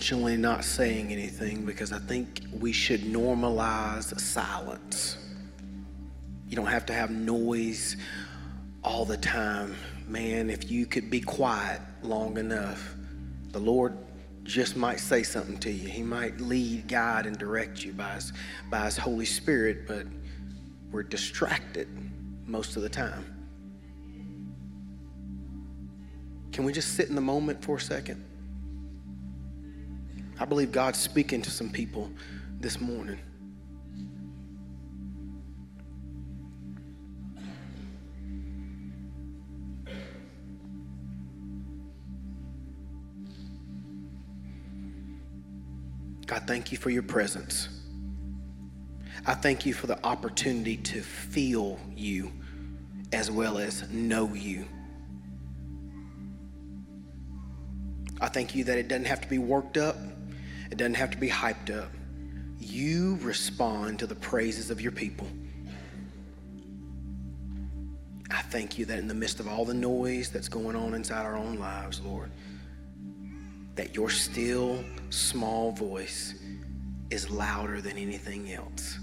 Intentionally not saying anything because I think we should normalize silence. You don't have to have noise all the time. Man, if you could be quiet long enough, the Lord just might say something to you. He might lead, guide, and direct you by His, by his Holy Spirit, but we're distracted most of the time. Can we just sit in the moment for a second? I believe God's speaking to some people this morning. God, thank you for your presence. I thank you for the opportunity to feel you as well as know you. I thank you that it doesn't have to be worked up, it doesn't have to be hyped up. You respond to the praises of your people. I thank you that in the midst of all the noise that's going on inside our own lives, Lord, that your still small voice is louder than anything else.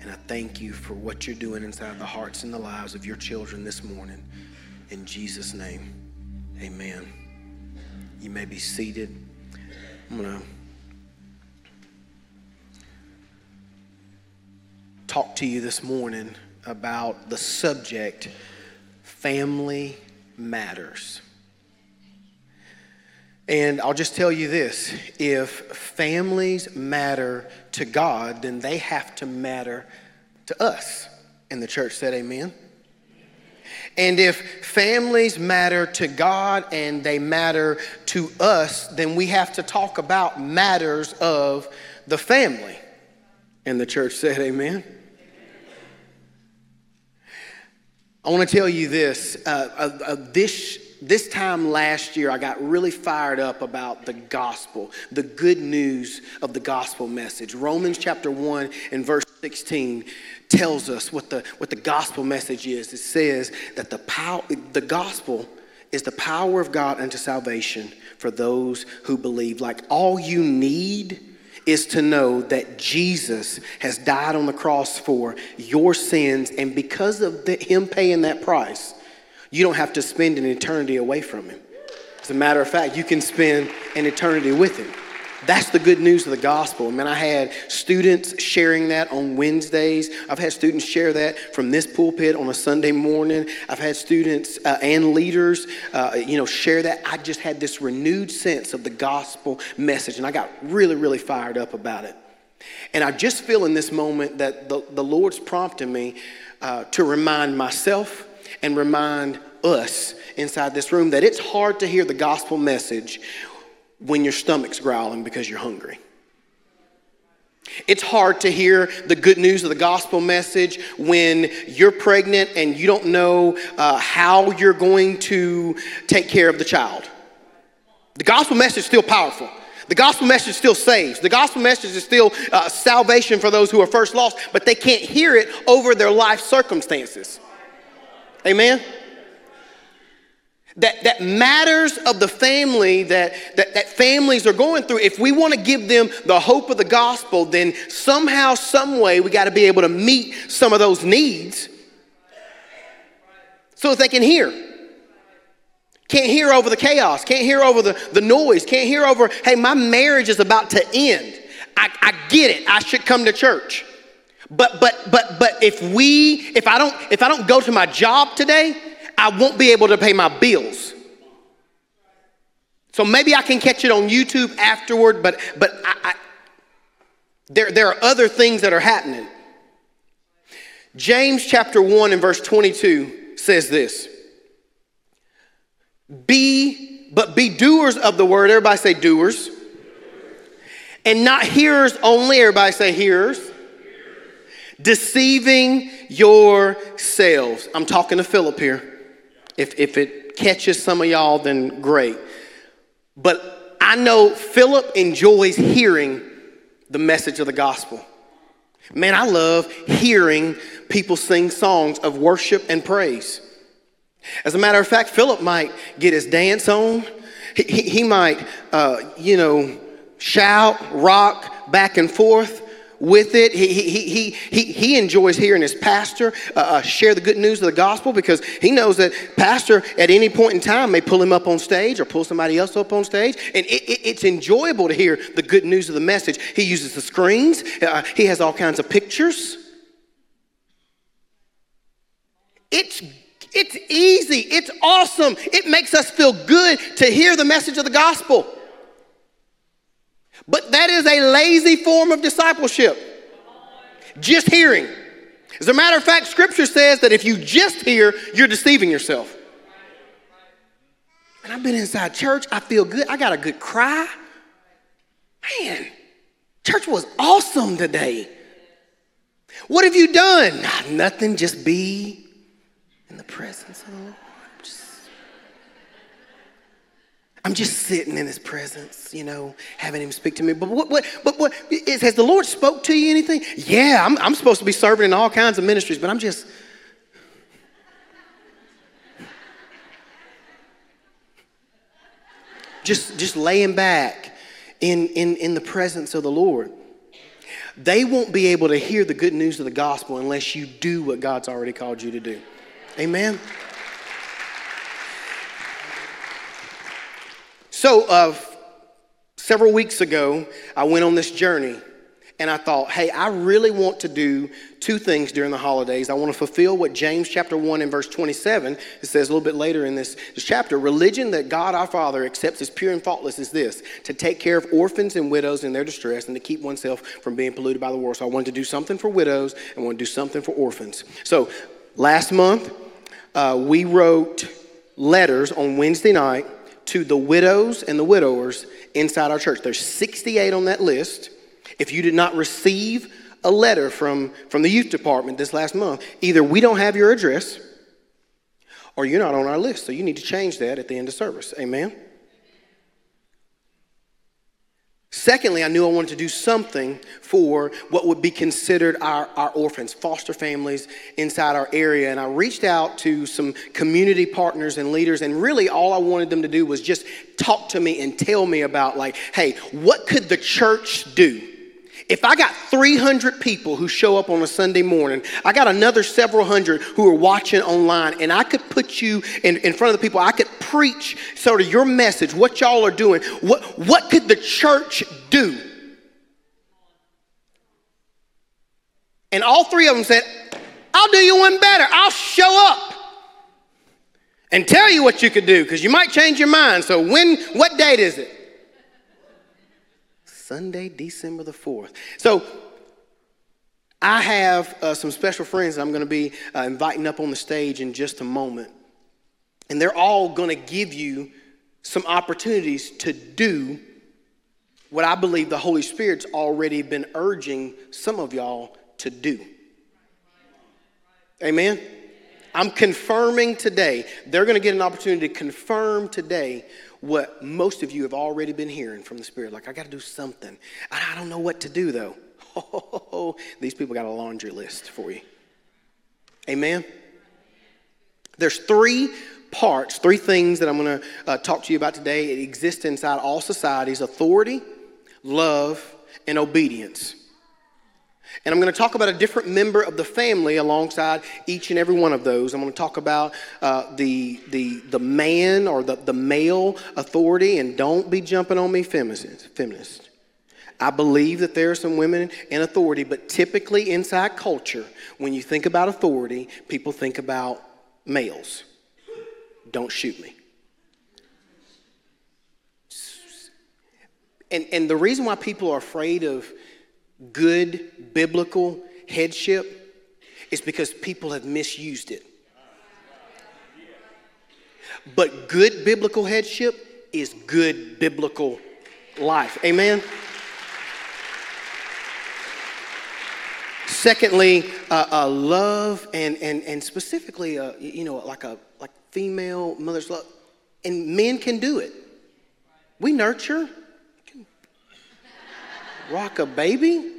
And I thank you for what you're doing inside the hearts and the lives of your children this morning. In Jesus' name, amen. You may be seated. I'm going to talk to you this morning about the subject family matters. And I'll just tell you this if families matter to God, then they have to matter to us. And the church said, Amen. And if families matter to God and they matter to us, then we have to talk about matters of the family. And the church said, Amen. I want to tell you this. Uh, uh, uh, this this time last year, I got really fired up about the gospel, the good news of the gospel message. Romans chapter 1 and verse 16 tells us what the, what the gospel message is. It says that the, power, the gospel is the power of God unto salvation for those who believe. Like all you need is to know that Jesus has died on the cross for your sins, and because of the, Him paying that price, you don't have to spend an eternity away from Him. As a matter of fact, you can spend an eternity with Him. That's the good news of the gospel. I mean, I had students sharing that on Wednesdays. I've had students share that from this pulpit on a Sunday morning. I've had students uh, and leaders, uh, you know, share that. I just had this renewed sense of the gospel message, and I got really, really fired up about it. And I just feel in this moment that the, the Lord's prompting me uh, to remind myself and remind us inside this room that it's hard to hear the gospel message when your stomach's growling because you're hungry. It's hard to hear the good news of the gospel message when you're pregnant and you don't know uh, how you're going to take care of the child. The gospel message is still powerful. The gospel message still saves. The gospel message is still uh, salvation for those who are first lost, but they can't hear it over their life circumstances. Amen? That, that matters of the family that, that, that families are going through, if we want to give them the hope of the gospel, then somehow, some way, we got to be able to meet some of those needs so that they can hear. Can't hear over the chaos, can't hear over the, the noise, can't hear over, hey, my marriage is about to end. I, I get it. I should come to church. But but but but if we if I don't if I don't go to my job today, I won't be able to pay my bills. So maybe I can catch it on YouTube afterward, but but I, I, there there are other things that are happening. James chapter 1 and verse 22 says this. Be but be doers of the word. Everybody say doers. And not hearers only. Everybody say hearers deceiving yourselves. I'm talking to Philip here. If, if it catches some of y'all, then great. But I know Philip enjoys hearing the message of the gospel. Man, I love hearing people sing songs of worship and praise. As a matter of fact, Philip might get his dance on He, he, he might, uh, you know, shout, rock back and forth with it. He, he, he, he, he enjoys hearing his pastor uh, uh, share the good news of the gospel because he knows that pastor at any point in time may pull him up on stage or pull somebody else up on stage. And it, it, it's enjoyable to hear the good news of the message. He uses the screens, uh, he has all kinds of pictures. It's it's easy. It's awesome. It makes us feel good to hear the message of the gospel. But that is a lazy form of discipleship. Just hearing. As a matter of fact, scripture says that if you just hear, you're deceiving yourself. And I've been inside church, I feel good. I got a good cry. Man, church was awesome today. What have you done? Nothing, just be in the presence of the Lord. I'm just sitting in his presence, you know, having him speak to me. But what, what, but what, is, has the Lord spoke to you anything? Yeah, I'm, I'm supposed to be serving in all kinds of ministries, but I'm just, just, just laying back in, in, in the presence of the Lord. They won't be able to hear the good news of the gospel unless you do what God's already called you to do. Amen. So, uh, several weeks ago, I went on this journey and I thought, hey, I really want to do two things during the holidays. I want to fulfill what James chapter 1 and verse 27, it says a little bit later in this, this chapter religion that God our Father accepts as pure and faultless is this to take care of orphans and widows in their distress and to keep oneself from being polluted by the world. So I wanted to do something for widows and want to do something for orphans. So last month, uh, we wrote letters on Wednesday night to the widows and the widowers inside our church. There's 68 on that list. If you did not receive a letter from, from the youth department this last month, either we don't have your address or you're not on our list. So you need to change that at the end of service. Amen? Secondly, I knew I wanted to do something for what would be considered our, our orphans, foster families inside our area. And I reached out to some community partners and leaders, and really all I wanted them to do was just talk to me and tell me about, like, hey, what could the church do? If I got 300 people who show up on a Sunday morning, I got another several hundred who are watching online, and I could put you in, in front of the people, I could preach sort of your message, what y'all are doing. What, what could the church do? And all three of them said, I'll do you one better. I'll show up and tell you what you could do because you might change your mind. So, when, what date is it? Sunday, December the 4th. So I have uh, some special friends that I'm going to be uh, inviting up on the stage in just a moment. And they're all going to give you some opportunities to do what I believe the Holy Spirit's already been urging some of y'all to do. Amen? I'm confirming today, they're going to get an opportunity to confirm today what most of you have already been hearing from the Spirit. Like, I got to do something. I don't know what to do, though. Oh, these people got a laundry list for you. Amen? There's three parts, three things that I'm going to uh, talk to you about today. It exists inside all societies authority, love, and obedience. And I'm going to talk about a different member of the family alongside each and every one of those. I'm going to talk about uh, the, the, the man or the, the male authority, and don't be jumping on me, feminist. feminist. I believe that there are some women in authority, but typically inside culture, when you think about authority, people think about males. Don't shoot me. And, and the reason why people are afraid of good biblical headship is because people have misused it. But good biblical headship is good biblical life. Amen? Secondly, uh, uh, love and, and, and specifically, uh, you know, like a like female mother's love. And men can do it. We nurture, rock a baby.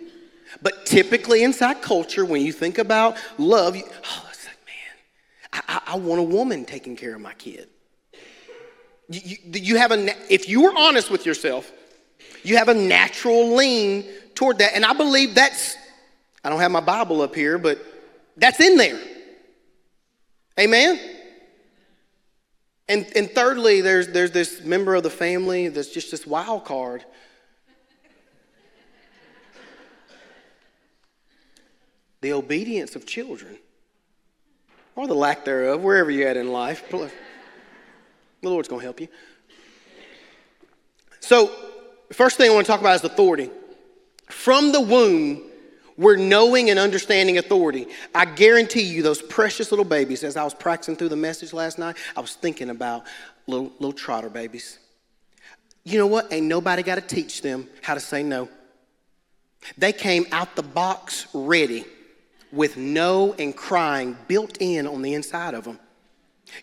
But typically inside culture, when you think about love, you, oh, it's like, man, I, I, I want a woman taking care of my kid. You, you, you have a, if you were honest with yourself, you have a natural lean toward that. And I believe that's, I don't have my Bible up here, but that's in there. Amen? And, and thirdly, there's, there's this member of the family that's just this wild card. The obedience of children, or the lack thereof, wherever you're at in life. The Lord's going to help you. So, first thing I want to talk about is authority. From the womb, we're knowing and understanding authority. I guarantee you, those precious little babies, as I was practicing through the message last night, I was thinking about little, little trotter babies. You know what? Ain't nobody got to teach them how to say no. They came out the box ready with no and crying built in on the inside of them.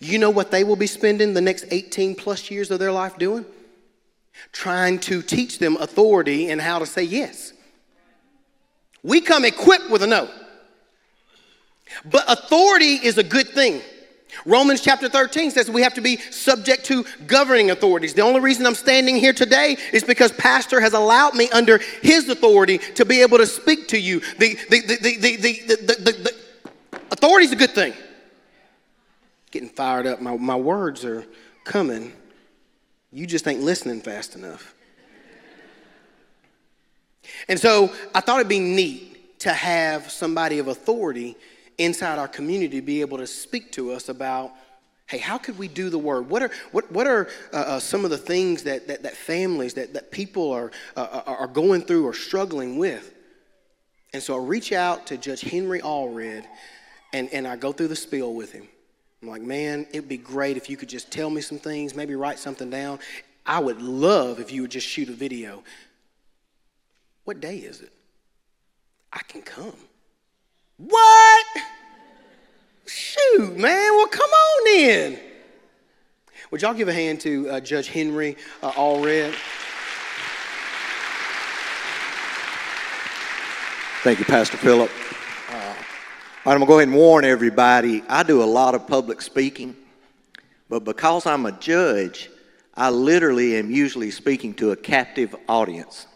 You know what they will be spending the next 18 plus years of their life doing? Trying to teach them authority and how to say yes. We come equipped with a no. But authority is a good thing. Romans chapter 13 says we have to be subject to governing authorities. The only reason I'm standing here today is because Pastor has allowed me under his authority to be able to speak to you. The, the, the, the, the, the, the, the authority is a good thing. Getting fired up. My, my words are coming. You just ain't listening fast enough. And so I thought it'd be neat to have somebody of authority inside our community be able to speak to us about hey how could we do the word? What are what, what are uh, uh, some of the things that, that, that families that, that people are, uh, uh are going through or struggling with? And so i reach out to judge henry allred and, and i go through the spiel with him. I'm like man it'd be great if you could just tell me some things maybe write something down. I would love if you would just shoot a video. What day is it? I can come. What? Shoot, man. Well, come on in. Would y'all give a hand to uh, Judge Henry uh, Allred? Thank you, Pastor Philip. Uh, right, I'm going to go ahead and warn everybody. I do a lot of public speaking, but because I'm a judge, I literally am usually speaking to a captive audience.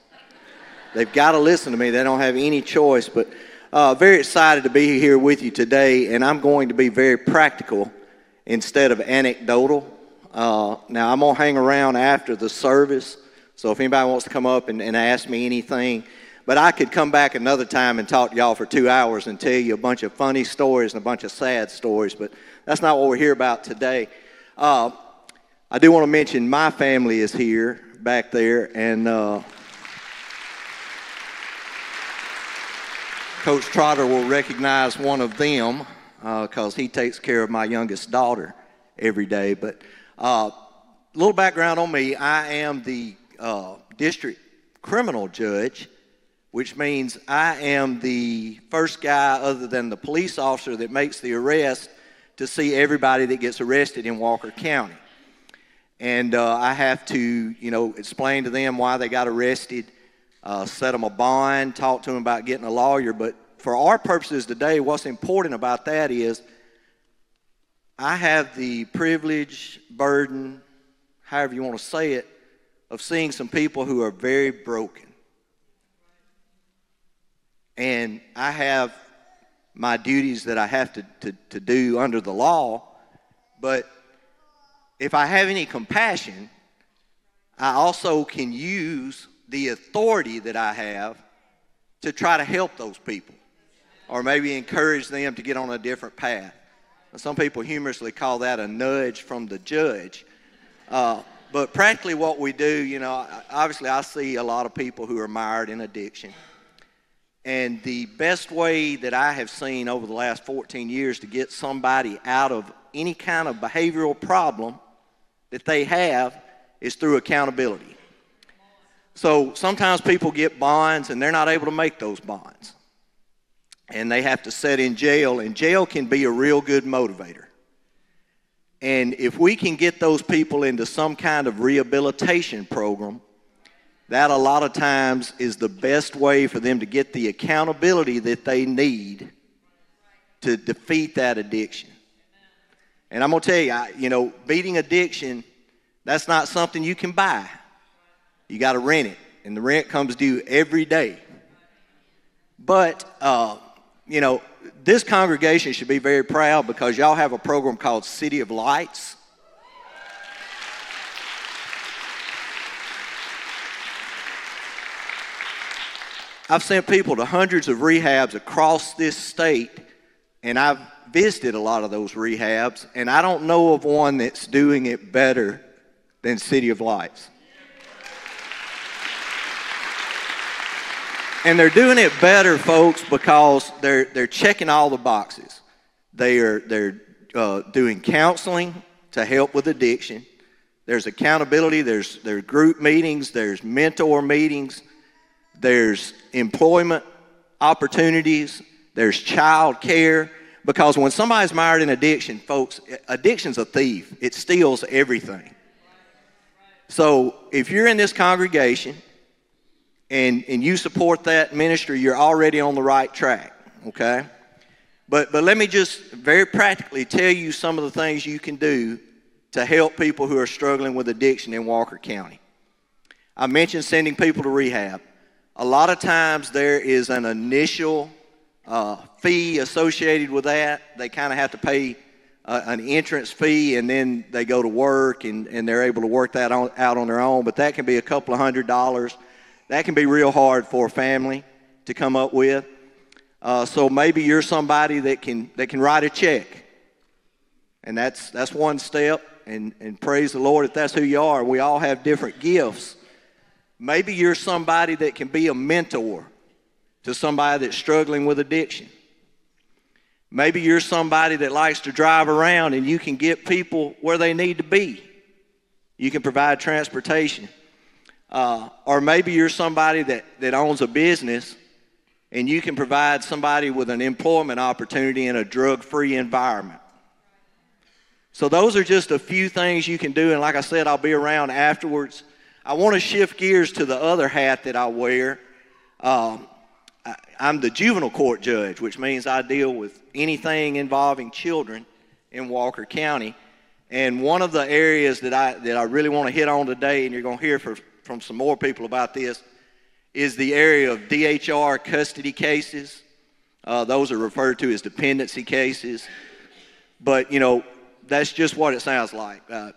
They've got to listen to me. They don't have any choice. But uh, very excited to be here with you today, and I'm going to be very practical instead of anecdotal. Uh, now, I'm going to hang around after the service, so if anybody wants to come up and, and ask me anything, but I could come back another time and talk to y'all for two hours and tell you a bunch of funny stories and a bunch of sad stories, but that's not what we're here about today. Uh, I do want to mention my family is here back there, and uh, Coach Trotter will recognize one of them because uh, he takes care of my youngest daughter every day. But a uh, little background on me I am the uh, district criminal judge, which means I am the first guy, other than the police officer, that makes the arrest to see everybody that gets arrested in Walker County. And uh, I have to, you know, explain to them why they got arrested uh, set them a bond, talk to them about getting a lawyer. But for our purposes today, what's important about that is I have the privilege, burden, however you want to say it, of seeing some people who are very broken. And I have my duties that I have to, to, to do under the law, but if I have any compassion, I also can use the authority that I have to try to help those people or maybe encourage them to get on a different path. Some people humorously call that a nudge from the judge. Uh, but practically, what we do, you know, obviously, I see a lot of people who are mired in addiction. And the best way that I have seen over the last 14 years to get somebody out of any kind of behavioral problem that they have is through accountability. So sometimes people get bonds and they're not able to make those bonds. And they have to sit in jail, and jail can be a real good motivator. And if we can get those people into some kind of rehabilitation program, that a lot of times is the best way for them to get the accountability that they need to defeat that addiction. And I'm going to tell you, I, you know, beating addiction That's not something you can buy. You got to rent it, and the rent comes due every day. But, uh, you know, this congregation should be very proud because y'all have a program called City of Lights. I've sent people to hundreds of rehabs across this state, and I've visited a lot of those rehabs, and I don't know of one that's doing it better than City of Lights. And they're doing it better, folks, because they're, they're checking all the boxes. They are, they're uh, doing counseling to help with addiction. There's accountability, there's, there's group meetings, there's mentor meetings, there's employment opportunities, there's child care. Because when somebody's mired in addiction, folks, addiction's a thief. It steals everything. So if you're in this congregation and, and you support that ministry, you're already on the right track, okay? But, but let me just very practically tell you some of the things you can do to help people who are struggling with addiction in Walker County. I mentioned sending people to rehab. A lot of times there is an initial uh, fee associated with that. They kind of have to pay uh, an entrance fee and then they go to work and, and they're able to work that on, out on their own. But that can be a couple of hundred dollars. That can be real hard for a family to come up with. Uh, so maybe you're somebody that can, that can write a check. And that's, that's one step. And, and praise the Lord if that's who you are. We all have different gifts. Maybe you're somebody that can be a mentor to somebody that's struggling with addiction. Maybe you're somebody that likes to drive around and you can get people where they need to be. You can provide transportation. Uh, or maybe you're somebody that, that owns a business and you can provide somebody with an employment opportunity in a drug free environment. So, those are just a few things you can do. And like I said, I'll be around afterwards I want to shift gears to the other hat that I wear. Um, I, I'm the juvenile court judge, which means I deal with anything involving children in Walker County. And one of the areas that I, that I really want to hit on today, and you're going to hear for, from some more people about this, is the area of DHR custody cases. Uh, those are referred to as dependency cases. But, you know, that's just what it sounds like. Uh,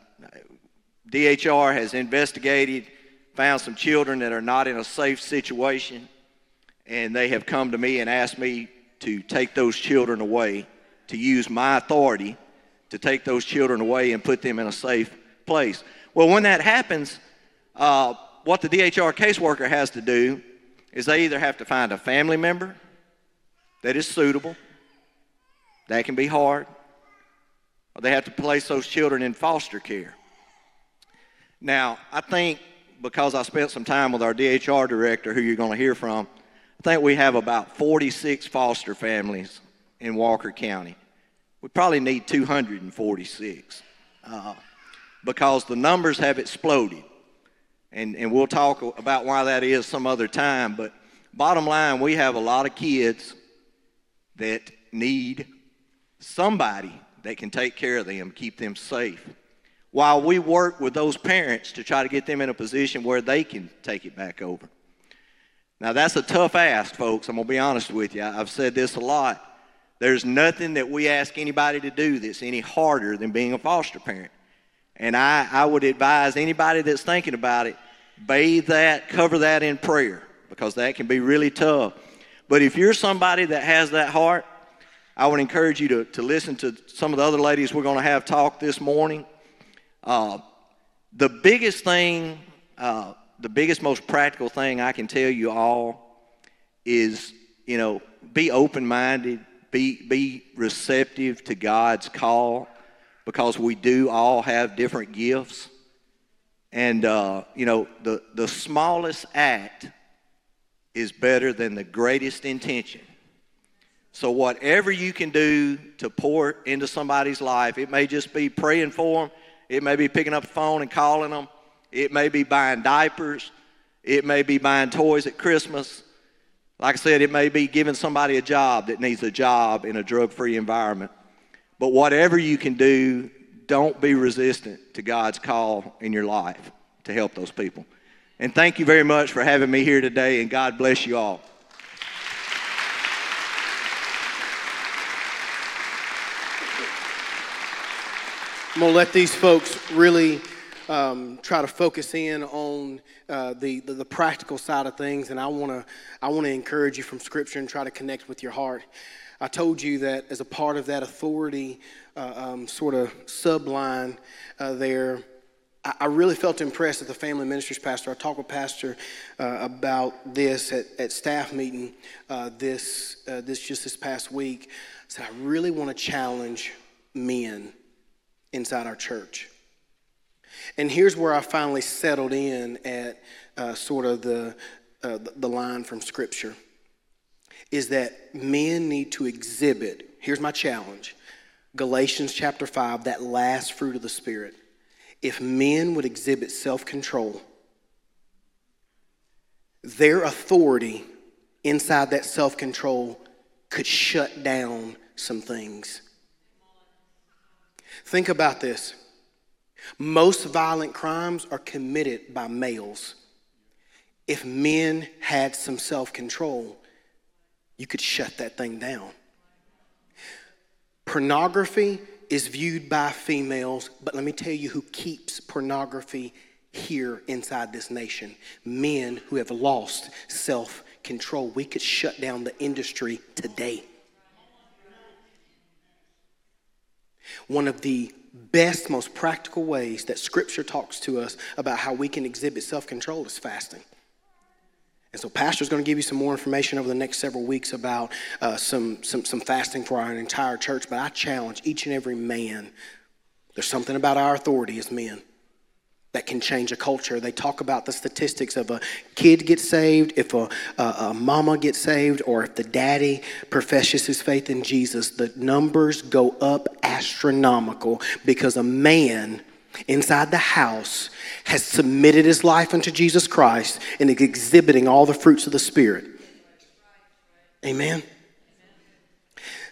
DHR has investigated, found some children that are not in a safe situation, and they have come to me and asked me to take those children away, to use my authority to take those children away and put them in a safe place. Well, when that happens, uh, what the DHR caseworker has to do is they either have to find a family member that is suitable, that can be hard, or they have to place those children in foster care. Now, I think because I spent some time with our DHR director, who you're going to hear from, I think we have about 46 foster families in Walker County. We probably need 246 uh, because the numbers have exploded. And, and we'll talk about why that is some other time. But bottom line, we have a lot of kids that need somebody that can take care of them, keep them safe while we work with those parents to try to get them in a position where they can take it back over. Now, that's a tough ask, folks. I'm going to be honest with you. I've said this a lot. There's nothing that we ask anybody to do that's any harder than being a foster parent. And I, I would advise anybody that's thinking about it, bathe that, cover that in prayer, because that can be really tough. But if you're somebody that has that heart, I would encourage you to, to listen to some of the other ladies we're going to have talk this morning. Uh, the biggest thing, uh, the biggest, most practical thing I can tell you all is, you know, be open minded, be, be receptive to God's call because we do all have different gifts. And, uh, you know, the, the smallest act is better than the greatest intention. So, whatever you can do to pour into somebody's life, it may just be praying for them, it may be picking up the phone and calling them. It may be buying diapers. It may be buying toys at Christmas. Like I said, it may be giving somebody a job that needs a job in a drug free environment. But whatever you can do, don't be resistant to God's call in your life to help those people. And thank you very much for having me here today, and God bless you all. I'm going to let these folks really um, try to focus in on uh, the, the, the practical side of things, and I want to I want to encourage you from Scripture and try to connect with your heart. I told you that as a part of that authority uh, um, sort of subline uh, there, I, I, really felt impressed as the family ministries pastor. I talked with Pastor uh, about this at, at staff meeting uh, this uh, this just this past week. I said I really want to challenge men inside our church. And here's where I finally settled in at uh, sort of the, the line from Scripture is that men need to exhibit, here's my challenge Galatians chapter 5, that last fruit of the Spirit. If men would exhibit self control, their authority inside that self control could shut down some things. Think about this. Most violent crimes are committed by males. If men had some self control, you could shut that thing down. Pornography is viewed by females, but let me tell you who keeps pornography here inside this nation men who have lost self control. We could shut down the industry today. One of the best, most practical ways that Scripture talks to us about how we can exhibit self control is fasting. And so, Pastor's going to give you some more information over the next several weeks about uh, some, some, some fasting for our entire church. But I challenge each and every man there's something about our authority as men that can change a culture. They talk about the statistics of a kid gets saved, if a, a, a, mama gets saved, or if the daddy professes his faith in Jesus. The numbers go up astronomical because a man inside the house has submitted his life unto Jesus Christ and is exhibiting all the fruits of the Spirit. Amen.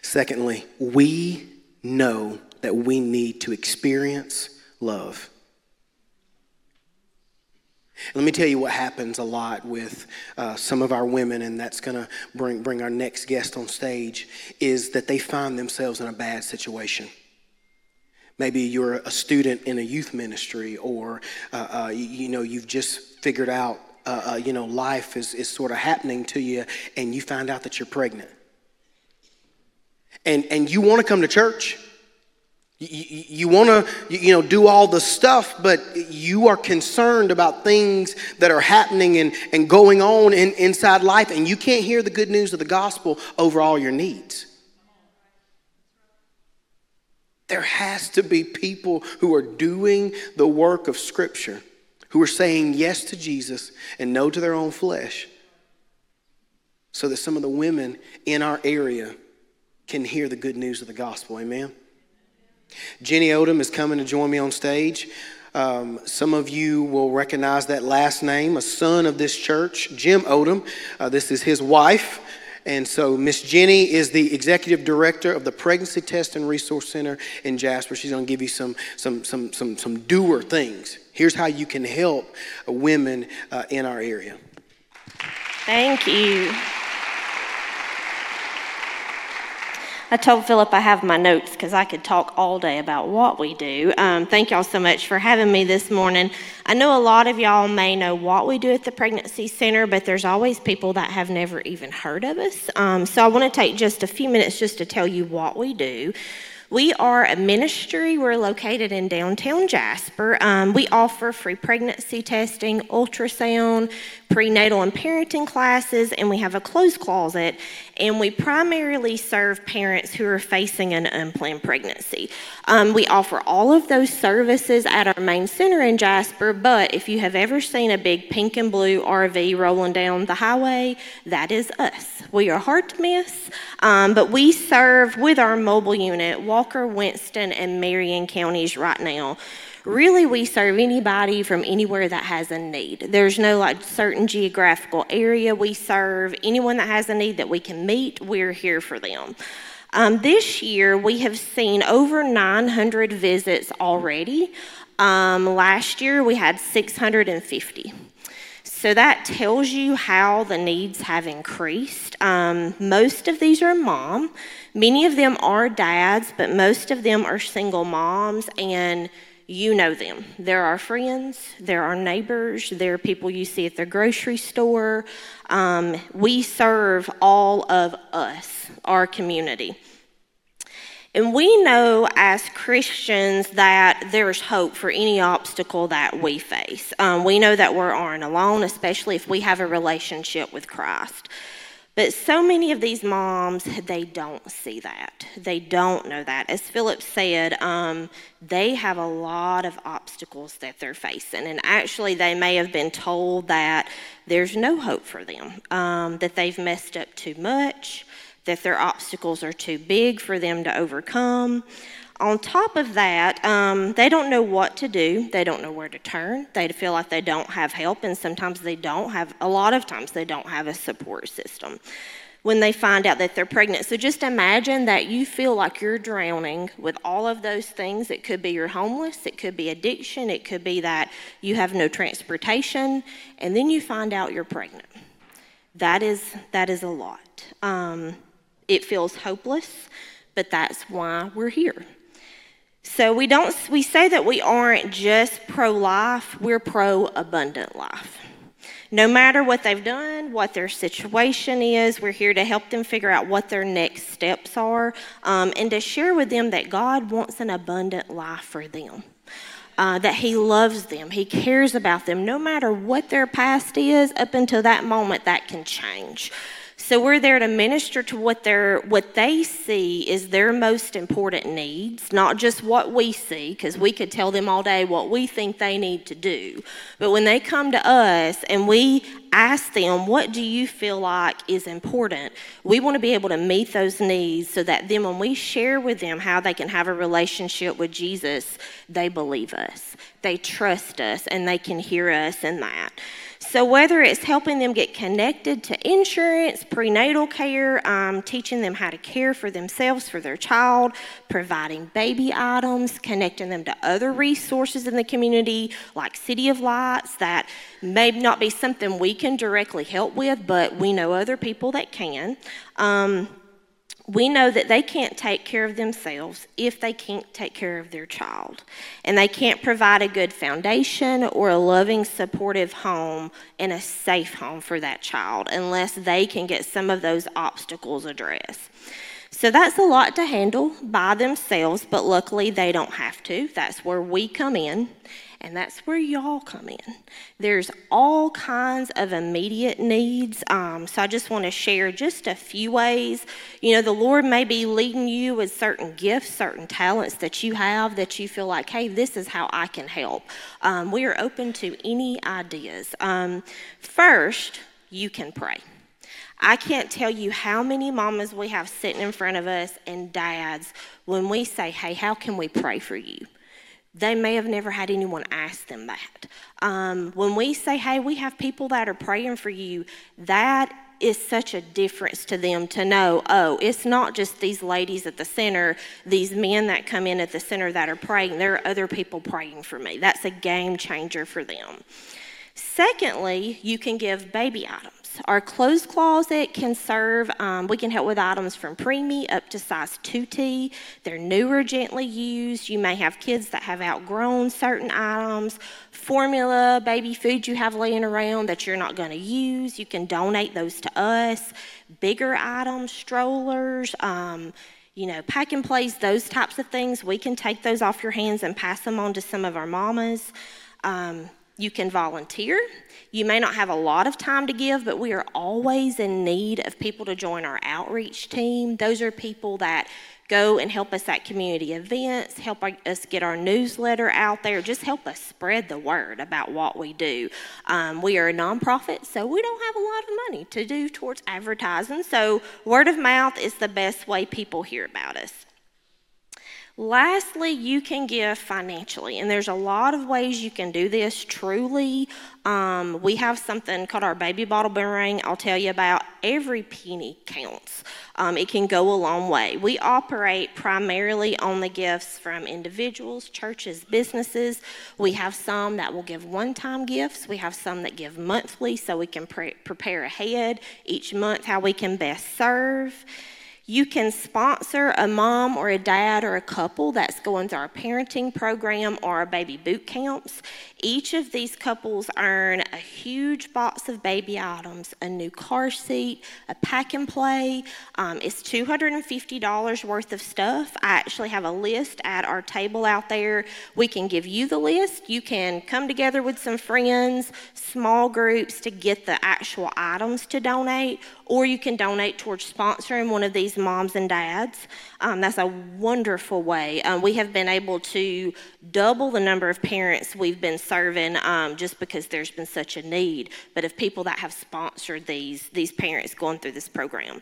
Secondly, we know that we need to experience love. Let me tell you what happens a lot with uh, some of our women, and that's going to bring, bring our next guest on stage, is that they find themselves in a bad situation. Maybe you're a student in a youth ministry, or uh, uh, you, you, know you've just figured out uh, uh, you know life is, is sort of happening to you, and you find out that you're pregnant, and and you want to come to church, you, you want to, you know, do all the stuff, but you are concerned about things that are happening and, and going on in, inside life, and you can't hear the good news of the gospel over all your needs. There has to be people who are doing the work of Scripture, who are saying yes to Jesus and no to their own flesh, so that some of the women in our area can hear the good news of the gospel. Amen. Jenny Odom is coming to join me on stage. Um, some of you will recognize that last name, a son of this church, Jim Odom. Uh, this is his wife. And so Miss Jenny is the executive director of the Pregnancy Test and Resource Center in Jasper. She's going to give you some, some, some, some, some doer things. Here's how you can help women uh, in our area. Thank you. I told Philip I have my notes because I could talk all day about what we do. Um, thank y'all so much for having me this morning. I know a lot of y'all may know what we do at the Pregnancy Center, but there's always people that have never even heard of us. Um, so I want to take just a few minutes just to tell you what we do. We are a ministry. We're located in downtown Jasper. Um, we offer free pregnancy testing, ultrasound, prenatal and parenting classes, and we have a clothes closet. And we primarily serve parents who are facing an unplanned pregnancy. Um, we offer all of those services at our main center in Jasper, but if you have ever seen a big pink and blue RV rolling down the highway, that is us. We are hard to miss, um, but we serve with our mobile unit Walker, Winston, and Marion counties right now really we serve anybody from anywhere that has a need. There's no like certain geographical area we serve. Anyone that has a need that we can meet, we're here for them. Um, this year, we have seen over 900 visits already. Um, last year, we had 650. So that tells you how the needs have increased. Um, most of these are mom. Many of them are dads, but most of them are single moms, and you know them. They're our friends, they're our neighbors, they're people you see at the grocery store. Um, we serve all of us, our community. And we know as Christians that there's hope for any obstacle that we face. Um, we know that we aren't alone, especially if we have a relationship with Christ. But so many of these moms, they don't see that. They don't know that. As Philip said, um, they have a lot of obstacles that they're facing. And actually, they may have been told that there's no hope for them, um, that they've messed up too much, that their obstacles are too big for them to overcome. On top of that, um, they don't know what to do. They don't know where to turn. They feel like they don't have help, and sometimes they don't have, a lot of times, they don't have a support system when they find out that they're pregnant. So just imagine that you feel like you're drowning with all of those things. It could be you're homeless, it could be addiction, it could be that you have no transportation, and then you find out you're pregnant. That is, that is a lot. Um, it feels hopeless, but that's why we're here. So we don't we say that we aren't just pro-life, we're pro-abundant life. No matter what they've done, what their situation is, we're here to help them figure out what their next steps are um, and to share with them that God wants an abundant life for them. Uh, that He loves them, He cares about them, no matter what their past is, up until that moment, that can change. So we're there to minister to what they what they see is their most important needs, not just what we see, because we could tell them all day what we think they need to do. But when they come to us and we ask them, what do you feel like is important? We want to be able to meet those needs so that then when we share with them how they can have a relationship with Jesus, they believe us, they trust us, and they can hear us in that. So, whether it's helping them get connected to insurance, prenatal care, um, teaching them how to care for themselves, for their child, providing baby items, connecting them to other resources in the community like City of Lights that may not be something we can directly help with, but we know other people that can. Um, we know that they can't take care of themselves if they can't take care of their child. And they can't provide a good foundation or a loving, supportive home and a safe home for that child unless they can get some of those obstacles addressed. So that's a lot to handle by themselves, but luckily they don't have to. That's where we come in. And that's where y'all come in. There's all kinds of immediate needs. Um, so I just want to share just a few ways. You know, the Lord may be leading you with certain gifts, certain talents that you have that you feel like, hey, this is how I can help. Um, we are open to any ideas. Um, first, you can pray. I can't tell you how many mamas we have sitting in front of us and dads when we say, hey, how can we pray for you? They may have never had anyone ask them that. Um, when we say, hey, we have people that are praying for you, that is such a difference to them to know, oh, it's not just these ladies at the center, these men that come in at the center that are praying. There are other people praying for me. That's a game changer for them. Secondly, you can give baby Our clothes closet can serve, um, we can help with items from preemie up to size 2T. They're newer, gently used. You may have kids that have outgrown certain items. Formula, baby food you have laying around that you're not going to use, you can donate those to us. Bigger items, strollers, um, you know, pack and plays, those types of things, we can take those off your hands and pass them on to some of our mamas. Um, you can volunteer. You may not have a lot of time to give, but we are always in need of people to join our outreach team. Those are people that go and help us at community events, help us get our newsletter out there, just help us spread the word about what we do. Um, we are a nonprofit, so we don't have a lot of money to do towards advertising, so word of mouth is the best way people hear about us. Lastly, you can give financially, and there's a lot of ways you can do this truly. Um, we have something called our baby bottle boomerang. I'll tell you about. Every penny counts. Um, it can go a long way. We operate primarily on the gifts from individuals, churches, businesses. We have some that will give one time gifts, we have some that give monthly so we can pre- prepare ahead each month how we can best serve. You can sponsor a mom or a dad or a couple that's going through our parenting program or our baby boot camps. Each of these couples earn a huge box of baby items, a new car seat, a pack and play. Um, it's $250 worth of stuff. I actually have a list at our table out there. We can give you the list. You can come together with some friends, small groups to get the actual items to donate, or you can donate towards sponsoring one of these moms and dads. Um, that's a wonderful way. Um, we have been able to double the number of parents we've been serving um, just because there's been such a need, but of people that have sponsored these, these parents going through this program.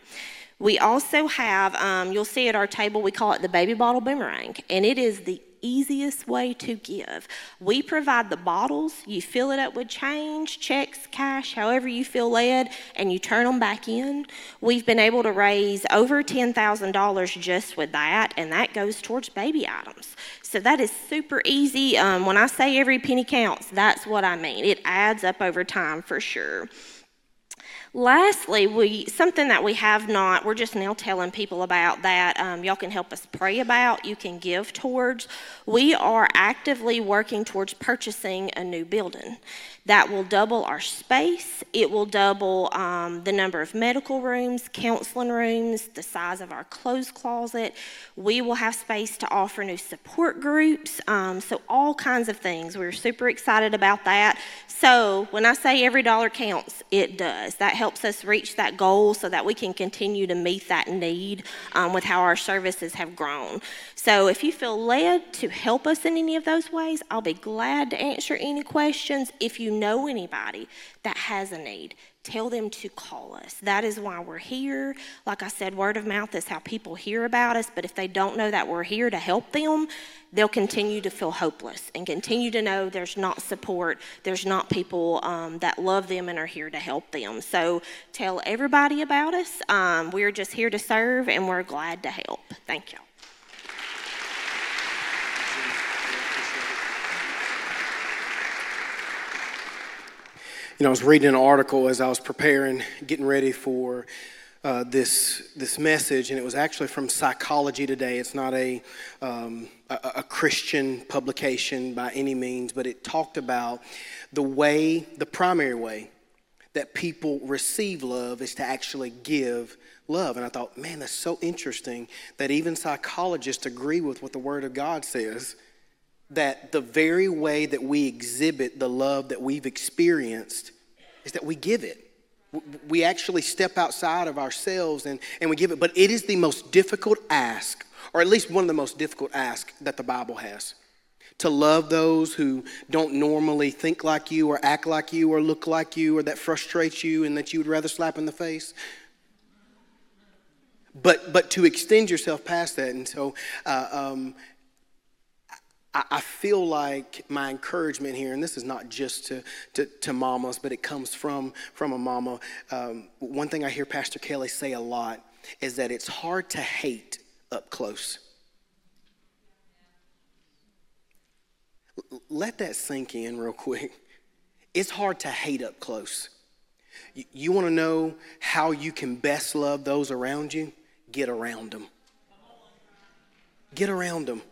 We also have, um, you'll see at our table, we call it the baby bottle boomerang, and it is the easiest way to give. We provide the bottles, you fill it up with change, checks, cash, however you feel led, and you turn them back in. We've been able to raise over $10,000 just with that, and that goes towards baby items. So that is super easy. Um, when I say every penny counts, that's what I mean. It adds up over time for sure. Lastly, we something that we have not, we're just now telling people about that um, y'all can help us pray about, you can give towards. We are actively working towards purchasing a new building that will double our space. It will double um, the number of medical rooms, counseling rooms, the size of our clothes closet. We will have space to offer new support groups. Um, so, all kinds of things. We're super excited about that. So, when I say every dollar counts, it does. That helps us reach that goal so that we can continue to meet that need um, with how our services have grown. So, if you feel led to help us in any of those ways, I'll be glad to answer any questions. If you know anybody that has a need, tell them to call us. That is why we're here. Like I said, word of mouth is how people hear about us, but if they don't know that we're here to help them, they'll continue to feel hopeless and continue to know there's not support, there's not people um, that love them and are here to help them. So tell everybody about us. Um, we're just here to serve and we're glad to help. Thank you. You know, I was reading an article as I was preparing, getting ready for uh, this this message, and it was actually from Psychology Today. It's not a, um, a a Christian publication by any means, but it talked about the way, the primary way that people receive love is to actually give love. And I thought, man, that's so interesting that even psychologists agree with what the Word of God says that the very way that we exhibit the love that we've experienced is that we give it. We actually step outside of ourselves and, and we give it. But it is the most difficult ask, or at least one of the most difficult asks that the Bible has. To love those who don't normally think like you, or act like you, or look like you, or that frustrates you and that you would rather slap in the face but but to extend yourself past that and so uh, um, I feel like my encouragement here, and this is not just to, to, to mamas, but it comes from, from a mama. Um, one thing I hear Pastor Kelly say a lot is that it's hard to hate up close. Let that sink in real quick. It's hard to hate up close. You, you want to know how you can best love those around you? Get around them. Get around them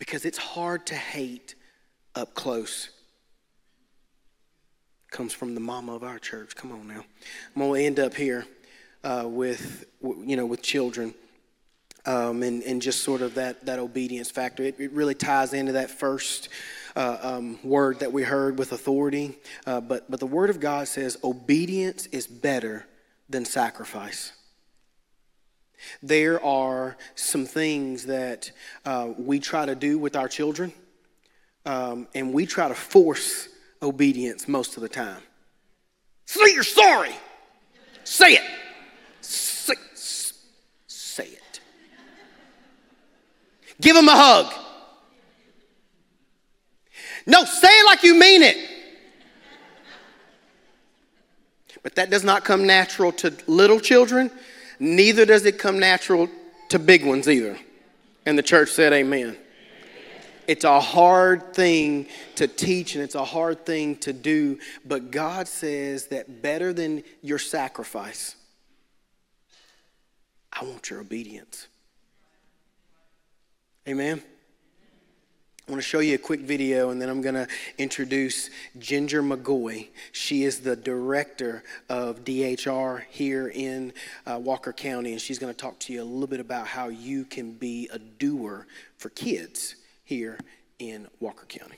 because it's hard to hate up close. Comes from the mama of our church. Come on now. I'm going to end up here uh, with, you know, with children. Um, and, and just sort of that, that obedience factor. It, it really ties into that first uh, um, word that we heard with authority. Uh, but, but the Word of God says obedience is better than sacrifice. There are some things that uh, we try to do with our children, um, and we try to force obedience most of the time. Say you're sorry. Say it. Say, say it. Give them a hug. No, say it like you mean it. But that does not come natural to little children, neither does it come natural to big ones either. And the church said, Amen. It's a hard thing to teach and it's a hard thing to do, but God says that better than your sacrifice, I want your obedience. Amen. I want to show you a quick video and then I'm going to introduce Ginger McGoy. She is the director of DHR here in uh, Walker County, and she's going to talk to you a little bit about how you can be a doer for kids here in Walker County.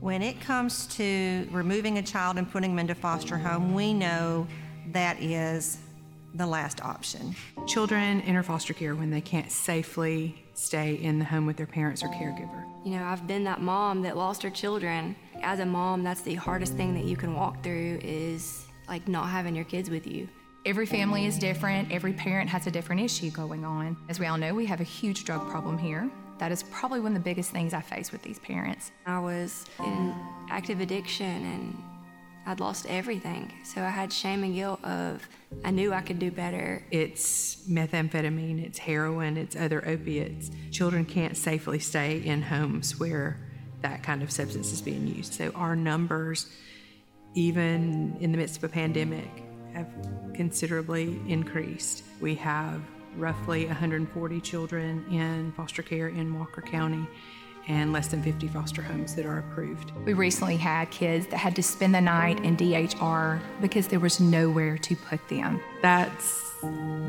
When it comes to removing a child and putting them into foster home, we know that is the last option. Children enter foster care when they can't safely stay in the home with their parents or caregiver. You know, I've been that mom that lost her children. As a mom, that's the hardest thing that you can walk through is like not having your kids with you. Every family is different. Every parent has a different issue going on. As we all know, we have a huge drug problem here. That is probably one of the biggest things I face with these parents. I was in active addiction and I'd lost everything. So I had shame and guilt of I knew I could do better. It's methamphetamine, it's heroin, it's other opiates. Children can't safely stay in homes where that kind of substance is being used. So our numbers, even in the midst of a pandemic, have considerably increased. We have roughly 140 children in foster care in Walker County and less than 50 foster homes that are approved. We recently had kids that had to spend the night in DHR because there was nowhere to put them. That's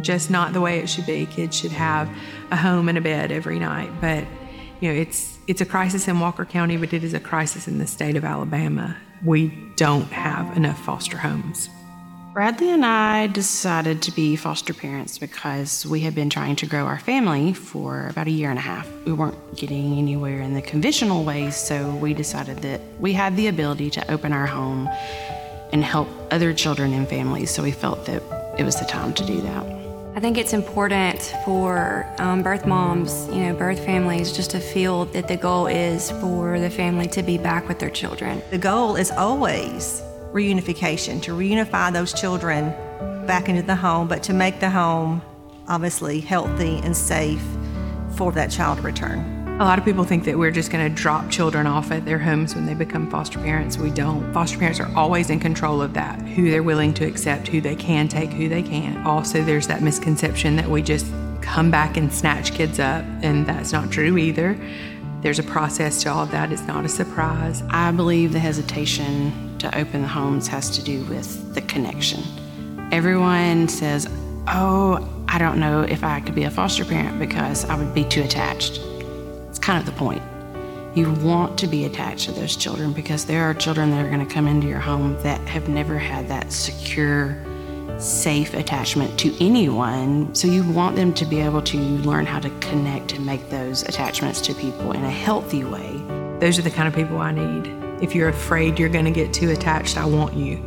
just not the way it should be. Kids should have a home and a bed every night, but you know, it's it's a crisis in Walker County, but it is a crisis in the state of Alabama. We don't have enough foster homes. Bradley and I decided to be foster parents because we had been trying to grow our family for about a year and a half. We weren't getting anywhere in the conventional ways, so we decided that we had the ability to open our home and help other children and families, so we felt that it was the time to do that. I think it's important for um, birth moms, you know, birth families, just to feel that the goal is for the family to be back with their children. The goal is always reunification, to reunify those children back into the home, but to make the home obviously healthy and safe for that child to return. A lot of people think that we're just going to drop children off at their homes when they become foster parents. We don't. Foster parents are always in control of that who they're willing to accept, who they can take, who they can't. Also, there's that misconception that we just come back and snatch kids up, and that's not true either. There's a process to all of that, it's not a surprise. I believe the hesitation to open the homes has to do with the connection. Everyone says, Oh, I don't know if I could be a foster parent because I would be too attached. It's kind of the point. You want to be attached to those children because there are children that are going to come into your home that have never had that secure, safe attachment to anyone. So you want them to be able to learn how to connect and make those attachments to people in a healthy way. Those are the kind of people I need. If you're afraid you're going to get too attached, I want you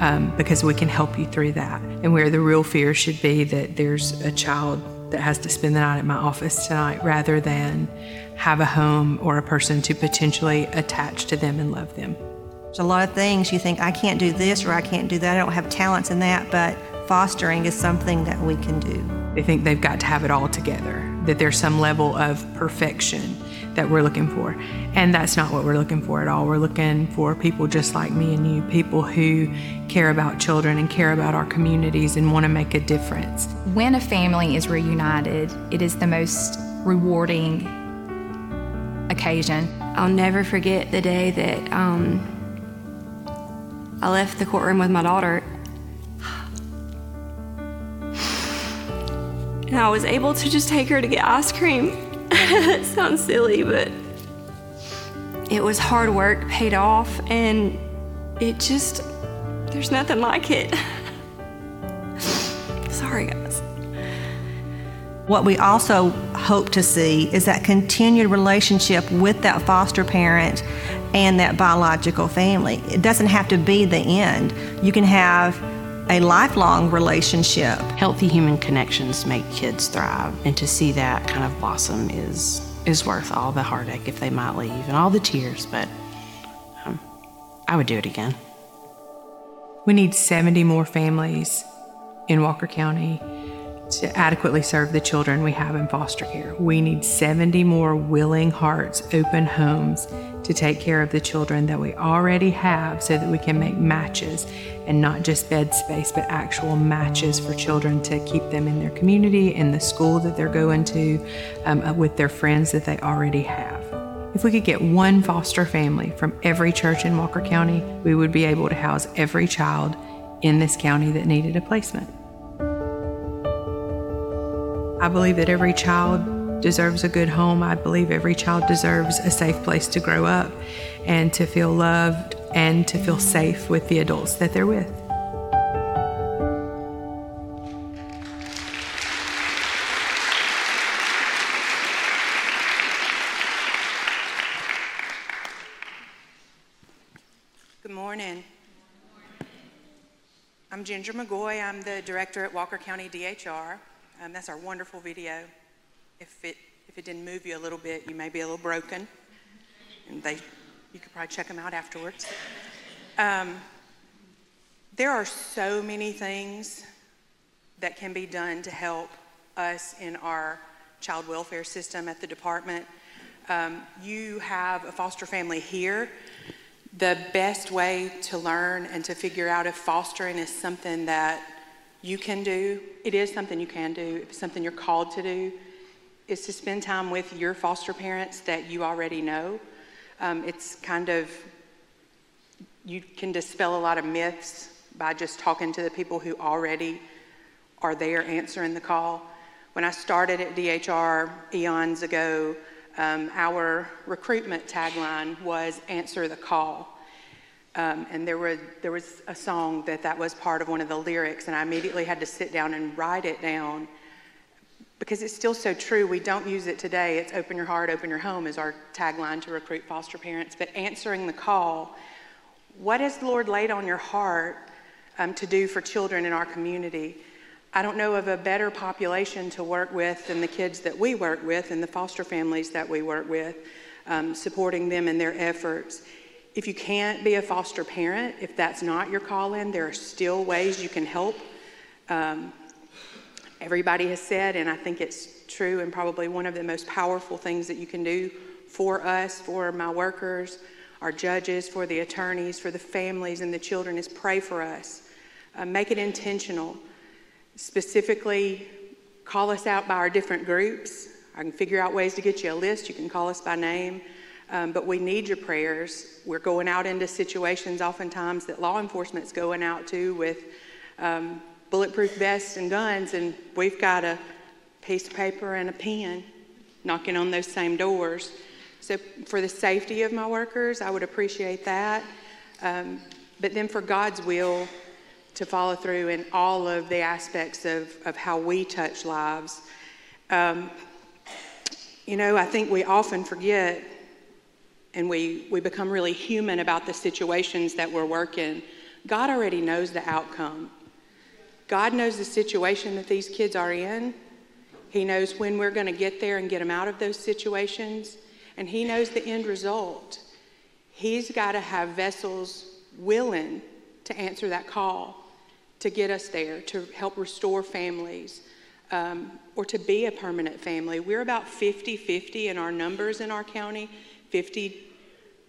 um, because we can help you through that. And where the real fear should be that there's a child that has to spend the night at my office tonight rather than have a home or a person to potentially attach to them and love them. There's a lot of things you think, I can't do this or I can't do that, I don't have talents in that, but fostering is something that we can do. They think they've got to have it all together, that there's some level of perfection that we're looking for. And that's not what we're looking for at all. We're looking for people just like me and you, people who care about children and care about our communities and want to make a difference. When a family is reunited, it is the most rewarding occasion. I'll never forget the day that um, I left the courtroom with my daughter. And I was able to just take her to get ice cream. It sounds silly, but it was hard work paid off, and it just, there's nothing like it. Sorry, guys. What we also hope to see is that continued relationship with that foster parent and that biological family. It doesn't have to be the end. You can have a lifelong relationship. Healthy human connections make kids thrive, and to see that kind of blossom is is worth all the heartache if they might leave and all the tears. But um, I would do it again. We need 70 more families in Walker County to adequately serve the children we have in foster care. We need 70 more willing hearts, open homes to take care of the children that we already have so that we can make matches and not just bed space, but actual matches for children to keep them in their community, in the school that they're going to, um, uh, with their friends that they already have. If we could get one foster family from every church in Walker County, we would be able to house every child in this county that needed a placement. I believe that every child deserves a good home. I believe every child deserves a safe place to grow up and to feel loved and to feel safe with the adults that they're with. Good morning. I'm Ginger McGoy. I'm the director at Walker County DHR. Um, that's our wonderful video. If it if it didn't move you a little bit, you may be a little broken, and they you could probably check them out afterwards. Um, there are so many things that can be done to help us in our child welfare system at the department. Um, you have a foster family here. The best way to learn and to figure out if fostering is something that you can do, it is something you can do, it's something you're called to do, is to spend time with your foster parents that you already know. Um, it's kind of, you can dispel a lot of myths by just talking to the people who already are there answering the call. When I started at DHR eons ago, um, our recruitment tagline was answer the call. Um, and there, were, there was a song that that was part of one of the lyrics, and I immediately had to sit down and write it down because it's still so true. We don't use it today. It's open your heart, open your home is our tagline to recruit foster parents. But answering the call, what has the Lord laid on your heart um, to do for children in our community? I don't know of a better population to work with than the kids that we work with and the foster families that we work with, um, supporting them in their efforts. If you can't be a foster parent, if that's not your calling, there are still ways you can help. Um, everybody has said, and I think it's true, and probably one of the most powerful things that you can do for us, for my workers, our judges, for the attorneys, for the families and the children is pray for us. Uh, make it intentional. Specifically, call us out by our different groups. I can figure out ways to get you a list. You can call us by name. Um, but we need your prayers. We're going out into situations oftentimes that law enforcement's going out to with um, bulletproof vests and guns, and we've got a piece of paper and a pen knocking on those same doors. So, for the safety of my workers, I would appreciate that. Um, but then, for God's will to follow through in all of the aspects of, of how we touch lives. Um, you know, I think we often forget and we, we become really human about the situations that we're working. God already knows the outcome. God knows the situation that these kids are in. He knows when we're going to get there and get them out of those situations. And He knows the end result. He's got to have vessels willing to answer that call, to get us there, to help restore families, um, or to be a permanent family. We're about 50 50 in our numbers in our county. 50,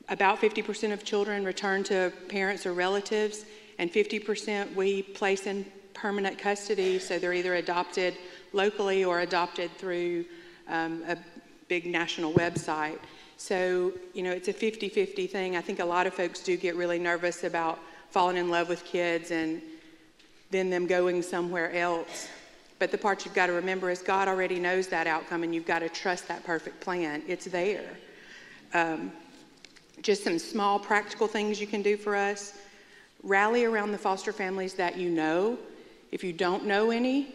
about 50% of children return to parents or relatives, and 50% we place in permanent custody, so they're either adopted locally or adopted through um, a big national website. So, you know, it's a 50 50 thing. I think a lot of folks do get really nervous about falling in love with kids and then them going somewhere else. But the part you've got to remember is God already knows that outcome, and you've got to trust that perfect plan. It's there. Um, just some small practical things you can do for us. Rally around the foster families that you know. If you don't know any,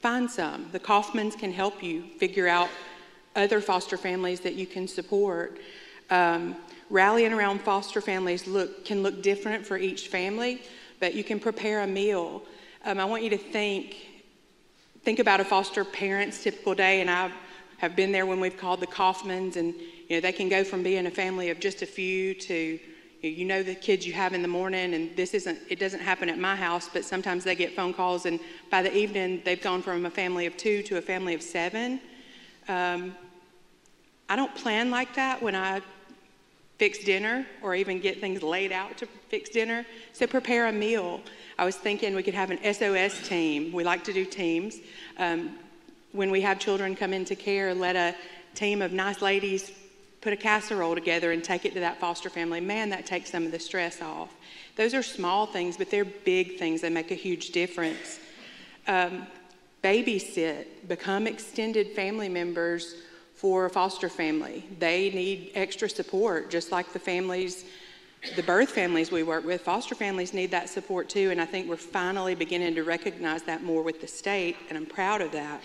find some. The Kaufmans can help you figure out other foster families that you can support. Um, rallying around foster families look, can look different for each family, but you can prepare a meal. Um, I want you to think think about a foster parent's typical day, and I have been there when we've called the Kaufmans, and you know they can go from being a family of just a few to you know the kids you have in the morning and this isn't it doesn't happen at my house but sometimes they get phone calls and by the evening they've gone from a family of two to a family of seven. Um, i don't plan like that when i fix dinner or even get things laid out to fix dinner. So prepare a meal. I was thinking we could have an sos team. We like to do teams. Um, when we have children come into care let a team of nice ladies put a casserole together and take it to that foster family, man, that takes some of the stress off. Those are small things, but they're big things. They make a huge difference. Um, babysit, become extended family members for a foster family. They need extra support, just like the families, the birth families we work with. Foster families need that support too, and I think we're finally beginning to recognize that more with the state, and I'm proud of that.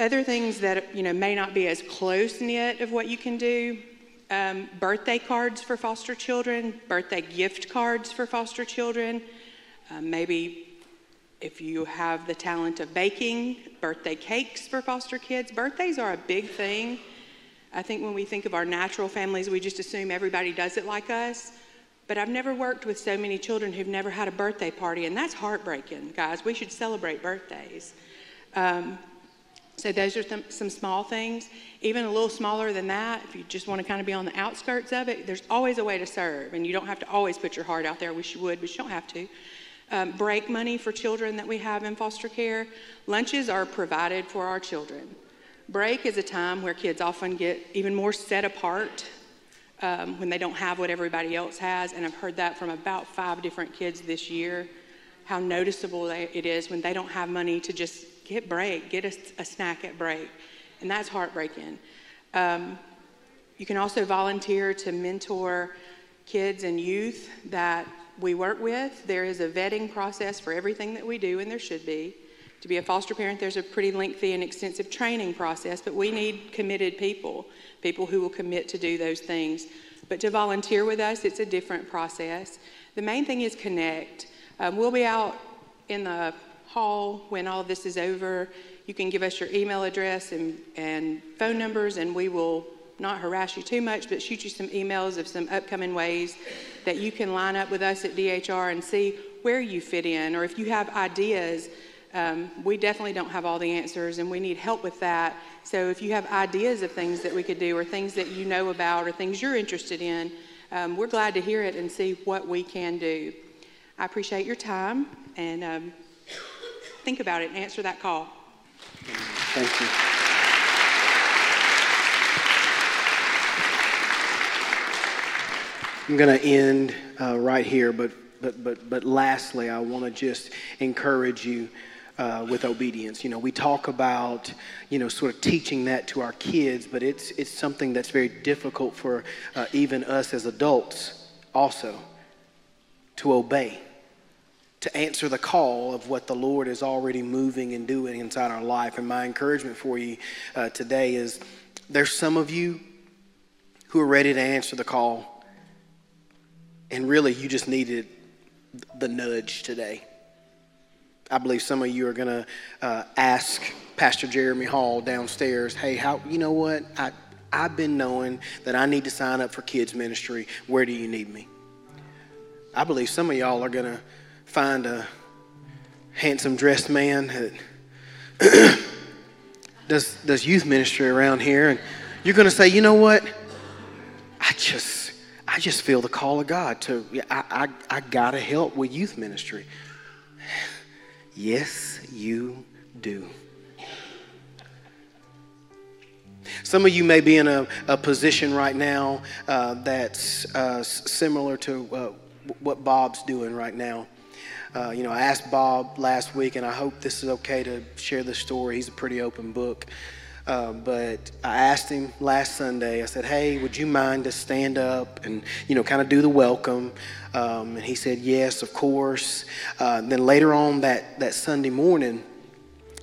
Other things that you know may not be as close knit of what you can do. Um, birthday cards for foster children, birthday gift cards for foster children. Um, maybe if you have the talent of baking, birthday cakes for foster kids. Birthdays are a big thing. I think when we think of our natural families, we just assume everybody does it like us. But I've never worked with so many children who've never had a birthday party, and that's heartbreaking, guys. We should celebrate birthdays. Um, so those are some, some small things. Even a little smaller than that, if you just want to kind of be on the outskirts of it, there's always a way to serve, and you don't have to always put your heart out there. I wish you would, but you don't have to. Um, break money for children that we have in foster care. Lunches are provided for our children. Break is a time where kids often get even more set apart um, when they don't have what everybody else has, and I've heard that from about five different kids this year. How noticeable it is when they don't have money to just get break, get a, a snack at break. And that's heartbreaking. Um, you can also volunteer to mentor kids and youth that we work with. There is a vetting process for everything that we do, and there should be. To be a foster parent, there's a pretty lengthy and extensive training process, but we need committed people, people who will commit to do those things. But to volunteer with us, it's a different process. The main thing is connect. Um, we'll be out in the hall when all this is over. You can give us your email address and, and phone numbers, and we will not harass you too much, but shoot you some emails of some upcoming ways that you can line up with us at DHR and see where you fit in, or if you have ideas. Um, we definitely don't have all the answers, and we need help with that. So if you have ideas of things that we could do, or things that you know about, or things you're interested in, um, we're glad to hear it and see what we can do. I appreciate your time, and um, think about it and answer that call. Thank you. I'm going to end uh, right here, but, but, but, but lastly, I want to just encourage you uh, with obedience. You know, we talk about, you know, sort of teaching that to our kids, but it's, it's something that's very difficult for uh, even us as adults also to obey to answer the call of what the Lord is already moving and doing inside our life. And my encouragement for you uh, today is there's some of you who are ready to answer the call, and really you just needed the nudge today. I believe some of you are going to uh, ask Pastor Jeremy Hall downstairs, hey, how, you know what? I, I've been knowing that I need to sign up for kids' ministry. Where do you need me? I believe some of y'all are going to find a handsome dressed man that does, does youth ministry around here, and you're going to say, you know what? I just, I just feel the call of God to, I, I, I got to help with youth ministry. Yes, you do. Some of you may be in a, a position right now uh, that's uh, similar to uh, what Bob's doing right now. Uh, you know, I asked Bob last week, and I hope this is okay to share this story. He's a pretty open book. Uh, but I asked him last Sunday, I said, hey, would you mind to stand up and, you know, kind of do the welcome? Um, and he said, yes, of course. Uh, then later on that, that Sunday morning,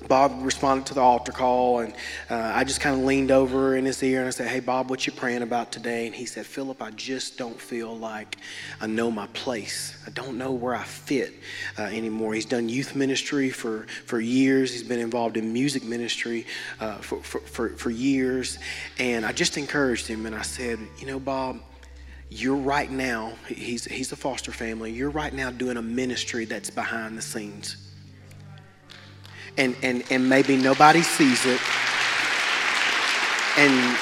Bob responded to the altar call, and uh, I just kind of leaned over in his ear and I said, Hey, Bob, what you praying about today? And he said, Philip, I just don't feel like I know my place. I don't know where I fit uh, anymore. He's done youth ministry for, for years, he's been involved in music ministry uh, for, for, for, for years. And I just encouraged him, and I said, You know, Bob, you're right now, he's, he's a foster family, you're right now doing a ministry that's behind the scenes and, and, and maybe nobody sees it. And,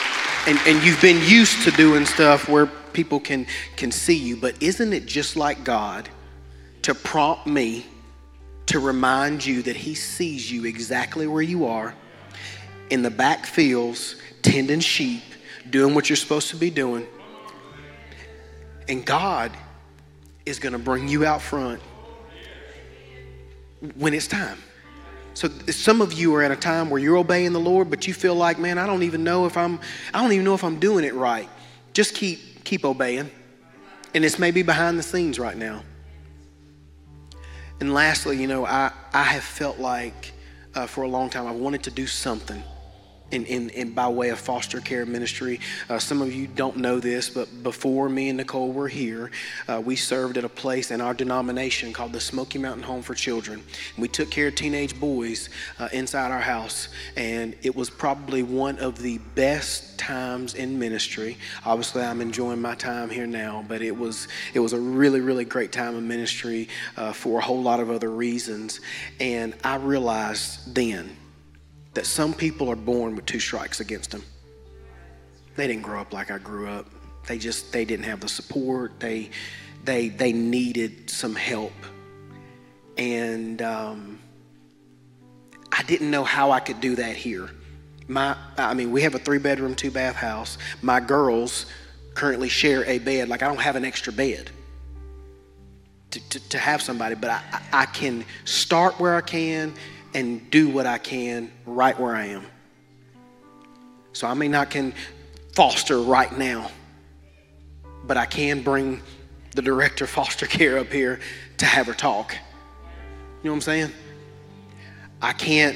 and, and you've been used to doing stuff where people can, can see you, but isn't it just like God to prompt me to remind you that He sees you exactly where you are in the back fields, tending sheep, doing what you're supposed to be doing? And God is going to bring you out front when it's time. So some of you are at a time where you're obeying the Lord, but you feel like, man, I don't even know if I'm I don't even know if I'm doing it right. Just keep keep obeying. And this may be behind the scenes right now. And lastly, you know, I, I have felt like uh, for a long time I wanted to do something in, in, in, by way of foster care ministry. Uh, some of you don't know this, but before me and Nicole were here, uh, we served at a place in our denomination called the Smoky Mountain Home for Children. We took care of teenage boys uh, inside our house, and it was probably one of the best times in ministry. Obviously, I'm enjoying my time here now, but it was it was a really really great time of ministry uh, for a whole lot of other reasons. And I realized then that some people are born with two strikes against them. They didn't grow up like I grew up. They just they didn't have the support. They they they needed some help, and um, I didn't know how I could do that here. My I mean, we have a three bedroom, two bath house. My girls currently share a bed. Like I don't have an extra bed. To, to, to have somebody, but I, I can start where I can and do what I can right where I am. So I may not can foster right now, but I can bring the director of foster care up here to have her talk. You know what I'm saying? I can't,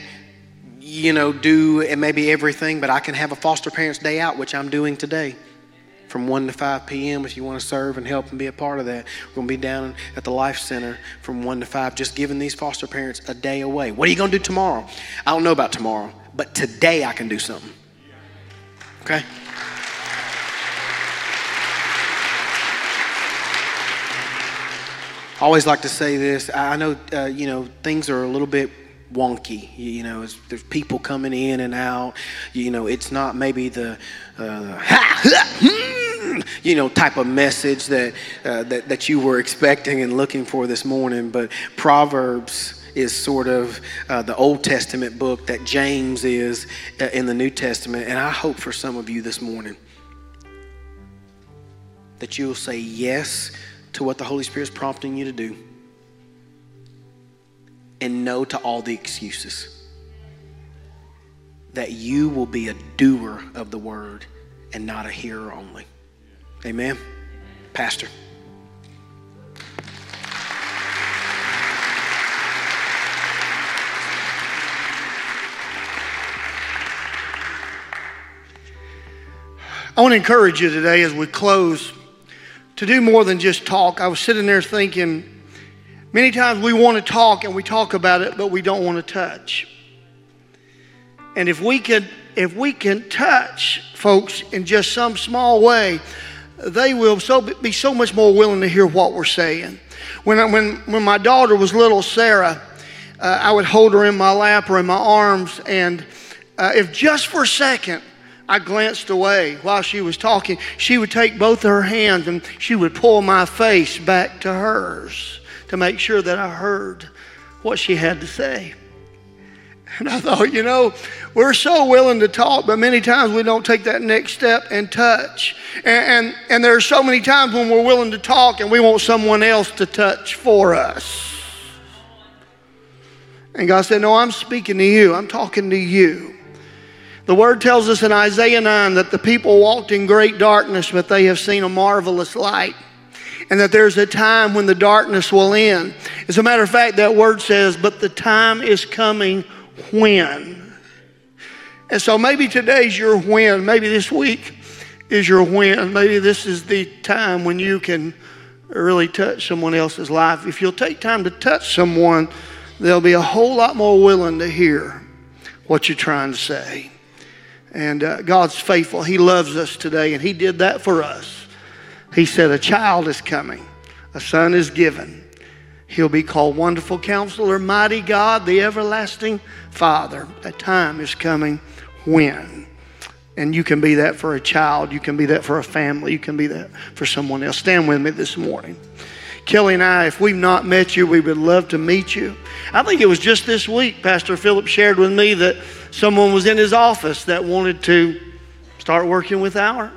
you know, do and maybe everything, but I can have a foster parents day out, which I'm doing today from 1 to 5 p.m. if you want to serve and help and be a part of that. We're going to be down at the Life Center from 1 to 5, just giving these foster parents a day away. What are you going to do tomorrow? I don't know about tomorrow, but today I can do something. Okay? Always like to say this. I know, uh, you know, things are a little bit wonky. You know, there's people coming in and out. You know, it's not maybe the uh, hmm, you know type of message that, uh, that that you were expecting and looking for this morning. But Proverbs is sort of uh, the Old Testament book that James is uh, in the New Testament. And I hope for some of you this morning that you'll say yes to what the Holy Spirit is prompting you to do and no to all the excuses. That you will be a doer of the word and not a hearer only. Amen. Pastor. I want to encourage you today as we close to do more than just talk. I was sitting there thinking, Many times we want to talk and we talk about it, but we don't want to touch. And if we can, if we can touch folks in just some small way, they will so be so much more willing to hear what we're saying. When, when, when my daughter was little, Sarah, uh, I would hold her in my lap or in my arms, and uh, if just for a second I glanced away while she was talking, she would take both of her hands and she would pull my face back to hers to make sure that I heard what she had to say. And I thought, you know, we're so willing to talk, but many times we don't take that next step and touch. And, and, and there are so many times when we're willing to talk and we want someone else to touch for us. And God said, No, I'm speaking to you, I'm talking to you. The word tells us in Isaiah 9 that the people walked in great darkness, but they have seen a marvelous light and that there's a time when the darkness will end. As a matter of fact, that word says, But the time is coming when. And so maybe today's your when. Maybe this week is your when. Maybe this is the time when you can really touch someone else's life. If you'll take time to touch someone, they'll be a whole lot more willing to hear what you're trying to say. And uh, God's faithful. He loves us today, and He did that for us. He said, A child is coming, a son is given. He'll be called Wonderful Counselor, Mighty God, the Everlasting Father. A time is coming when. And you can be that for a child, you can be that for a family, you can be that for someone else. Stand with me this morning. Kelly and I, if we've not met you, we would love to meet you. I think it was just this week, Pastor Philip shared with me that someone was in his office that wanted to start working with our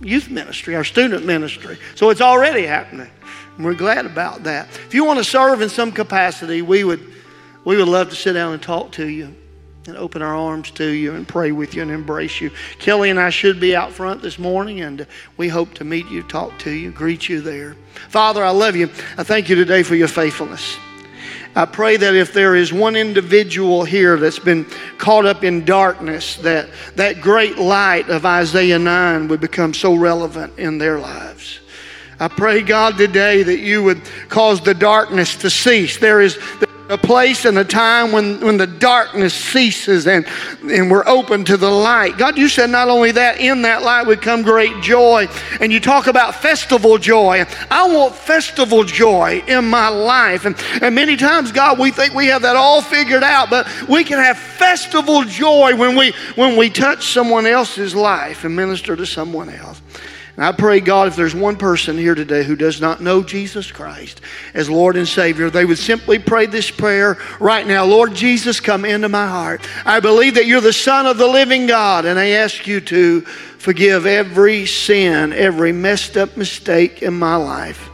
youth ministry, our student ministry. So it's already happening. And we're glad about that. If you want to serve in some capacity, we would, we would love to sit down and talk to you and open our arms to you and pray with you and embrace you. Kelly and I should be out front this morning, and we hope to meet you, talk to you, greet you there. Father, I love you. I thank you today for your faithfulness. I pray that if there is one individual here that's been caught up in darkness, that that great light of Isaiah 9 would become so relevant in their lives. I pray, God, today that you would cause the darkness to cease. There is a place and a time when, when the darkness ceases and, and we're open to the light. God, you said not only that, in that light would come great joy. And you talk about festival joy. I want festival joy in my life. And, and many times, God, we think we have that all figured out, but we can have festival joy when we when we touch someone else's life and minister to someone else. And I pray, God, if there's one person here today who does not know Jesus Christ as Lord and Savior, they would simply pray this prayer right now Lord Jesus, come into my heart. I believe that you're the Son of the living God, and I ask you to forgive every sin, every messed up mistake in my life.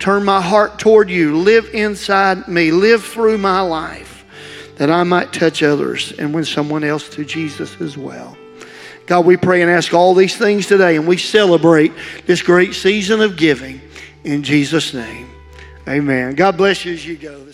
Turn my heart toward you. Live inside me. Live through my life that I might touch others and win someone else to Jesus as well. God, we pray and ask all these things today, and we celebrate this great season of giving in Jesus' name. Amen. God bless you as you go.